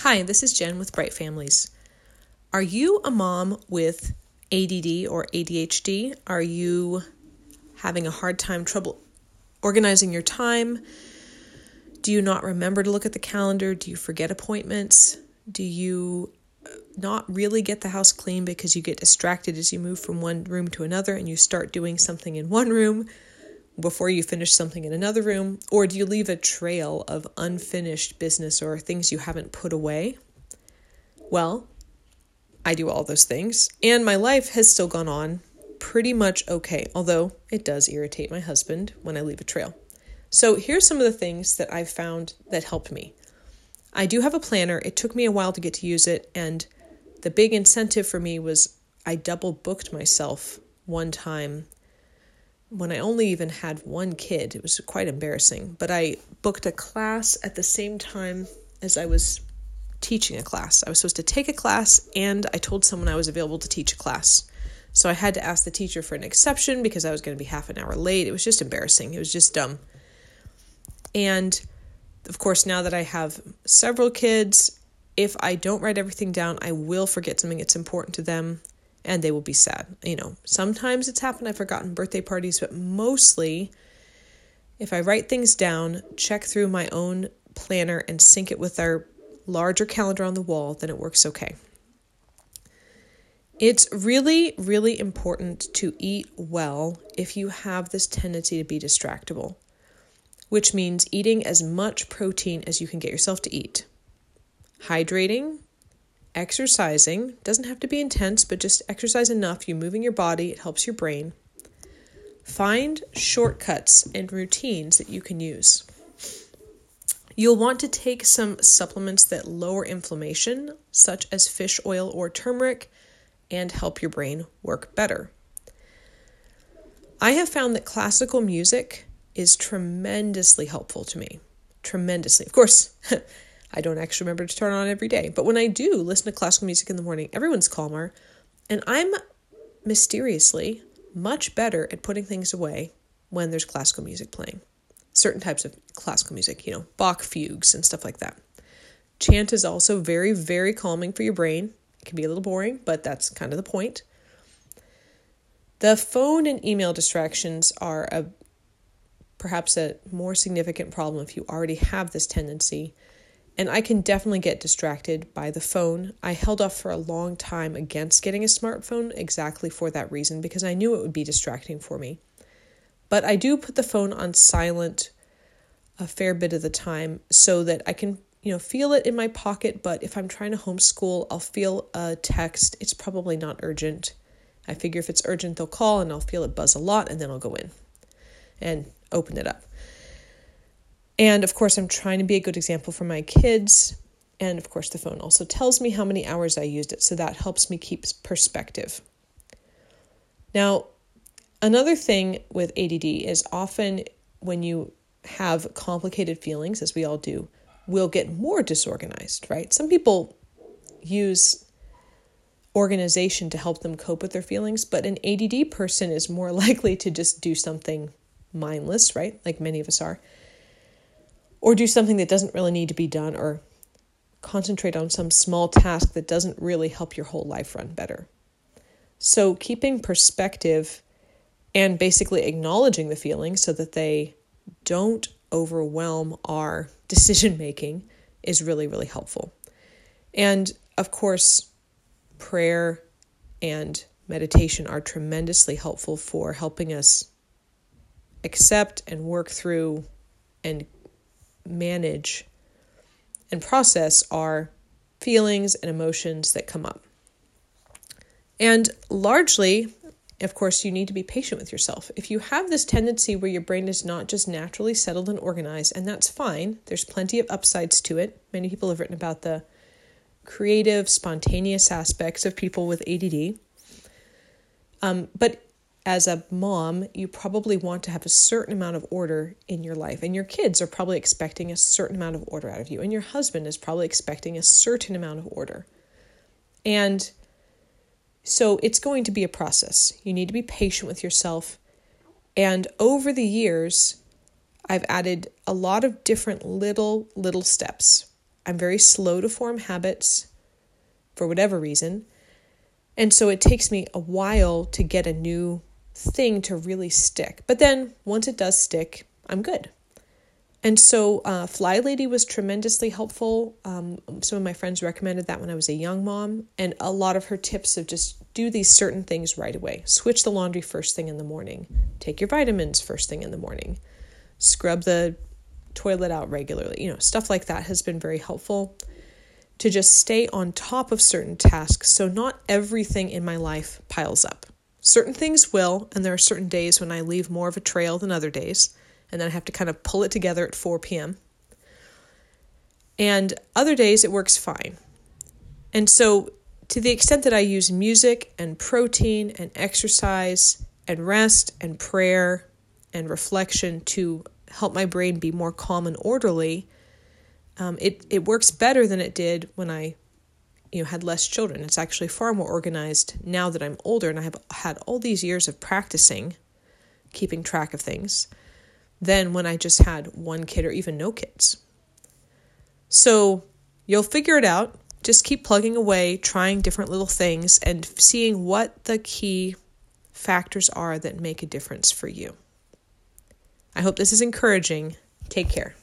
Hi, this is Jen with Bright Families. Are you a mom with ADD or ADHD? Are you having a hard time trouble organizing your time? Do you not remember to look at the calendar? Do you forget appointments? Do you uh, not really get the house clean because you get distracted as you move from one room to another and you start doing something in one room before you finish something in another room? Or do you leave a trail of unfinished business or things you haven't put away? Well, I do all those things, and my life has still gone on pretty much okay, although it does irritate my husband when I leave a trail. So, here's some of the things that I've found that helped me. I do have a planner. It took me a while to get to use it, and the big incentive for me was I double booked myself one time when I only even had one kid. It was quite embarrassing. But I booked a class at the same time as I was teaching a class. I was supposed to take a class, and I told someone I was available to teach a class. So I had to ask the teacher for an exception because I was going to be half an hour late. It was just embarrassing. It was just dumb. And of course, now that I have several kids, if I don't write everything down, I will forget something that's important to them and they will be sad. You know, sometimes it's happened, I've forgotten birthday parties, but mostly if I write things down, check through my own planner, and sync it with our larger calendar on the wall, then it works okay. It's really, really important to eat well if you have this tendency to be distractible, which means eating as much protein as you can get yourself to eat, hydrating, exercising doesn't have to be intense, but just exercise enough. You're moving your body, it helps your brain. Find shortcuts and routines that you can use. You'll want to take some supplements that lower inflammation, such as fish oil or turmeric, and help your brain work better. I have found that classical music is tremendously helpful to me. Tremendously. Of course, I don't actually remember to turn on every day. But when I do listen to classical music in the morning, everyone's calmer. And I'm mysteriously much better at putting things away when there's classical music playing. Certain types of classical music, you know, Bach fugues and stuff like that. Chant is also very, very calming for your brain. It can be a little boring, but that's kind of the point. The phone and email distractions are a perhaps a more significant problem if you already have this tendency and I can definitely get distracted by the phone. I held off for a long time against getting a smartphone exactly for that reason because I knew it would be distracting for me. But I do put the phone on silent a fair bit of the time so that I can, you know, feel it in my pocket, but if I'm trying to homeschool, I'll feel a text. It's probably not urgent. I figure if it's urgent, they'll call and I'll feel it buzz a lot and then I'll go in and open it up. And of course, I'm trying to be a good example for my kids. And of course, the phone also tells me how many hours I used it, so that helps me keep perspective. Now, another thing with ADD is often when you have complicated feelings, as we all do, we'll get more disorganized, right? Some people use organization to help them cope with their feelings, but an ADD person is more likely to just do something mindless, right? Like many of us are or do something that doesn't really need to be done or concentrate on some small task that doesn't really help your whole life run better. So, keeping perspective and basically acknowledging the feelings so that they don't overwhelm our decision making is really, really helpful. And of course, prayer and meditation are tremendously helpful for helping us accept and work through and manage and process our feelings and emotions that come up. And largely, of course, you need to be patient with yourself. If you have this tendency where your brain is not just naturally settled and organized, and that's fine, there's plenty of upsides to it. Many people have written about the creative, spontaneous aspects of people with ADD. Um, but as a mom, you probably want to have a certain amount of order in your life. And your kids are probably expecting a certain amount of order out of you. And your husband is probably expecting a certain amount of order. And so it's going to be a process. You need to be patient with yourself. And over the years, I've added a lot of different little, little steps. I'm very slow to form habits for whatever reason. And so it takes me a while to get a new thing to really stick. But then once it does stick, I'm good. And so uh, Fly Lady was tremendously helpful. Um, some of my friends recommended that when I was a young mom, and a lot of her tips of just do these certain things right away. Switch the laundry first thing in the morning. Take your vitamins first thing in the morning. Scrub the toilet out regularly. You know, stuff like that has been very helpful to just stay on top of certain tasks so not everything in my life piles up. Certain things will, and there are certain days when I leave more of a trail than other days and then I have to kind of pull it together at 4 p.m. And other days it works fine. And so, to the extent that I use music and protein and exercise and rest and prayer and reflection to help my brain be more calm and orderly, um, it, it works better than it did when I you know had less children. It's actually far more organized now that I'm older and I have had all these years of practicing keeping track of things than when I just had one kid or even no kids. So you'll figure it out. Just keep plugging away, trying different little things, and seeing what the key factors are that make a difference for you. I hope this is encouraging. Take care.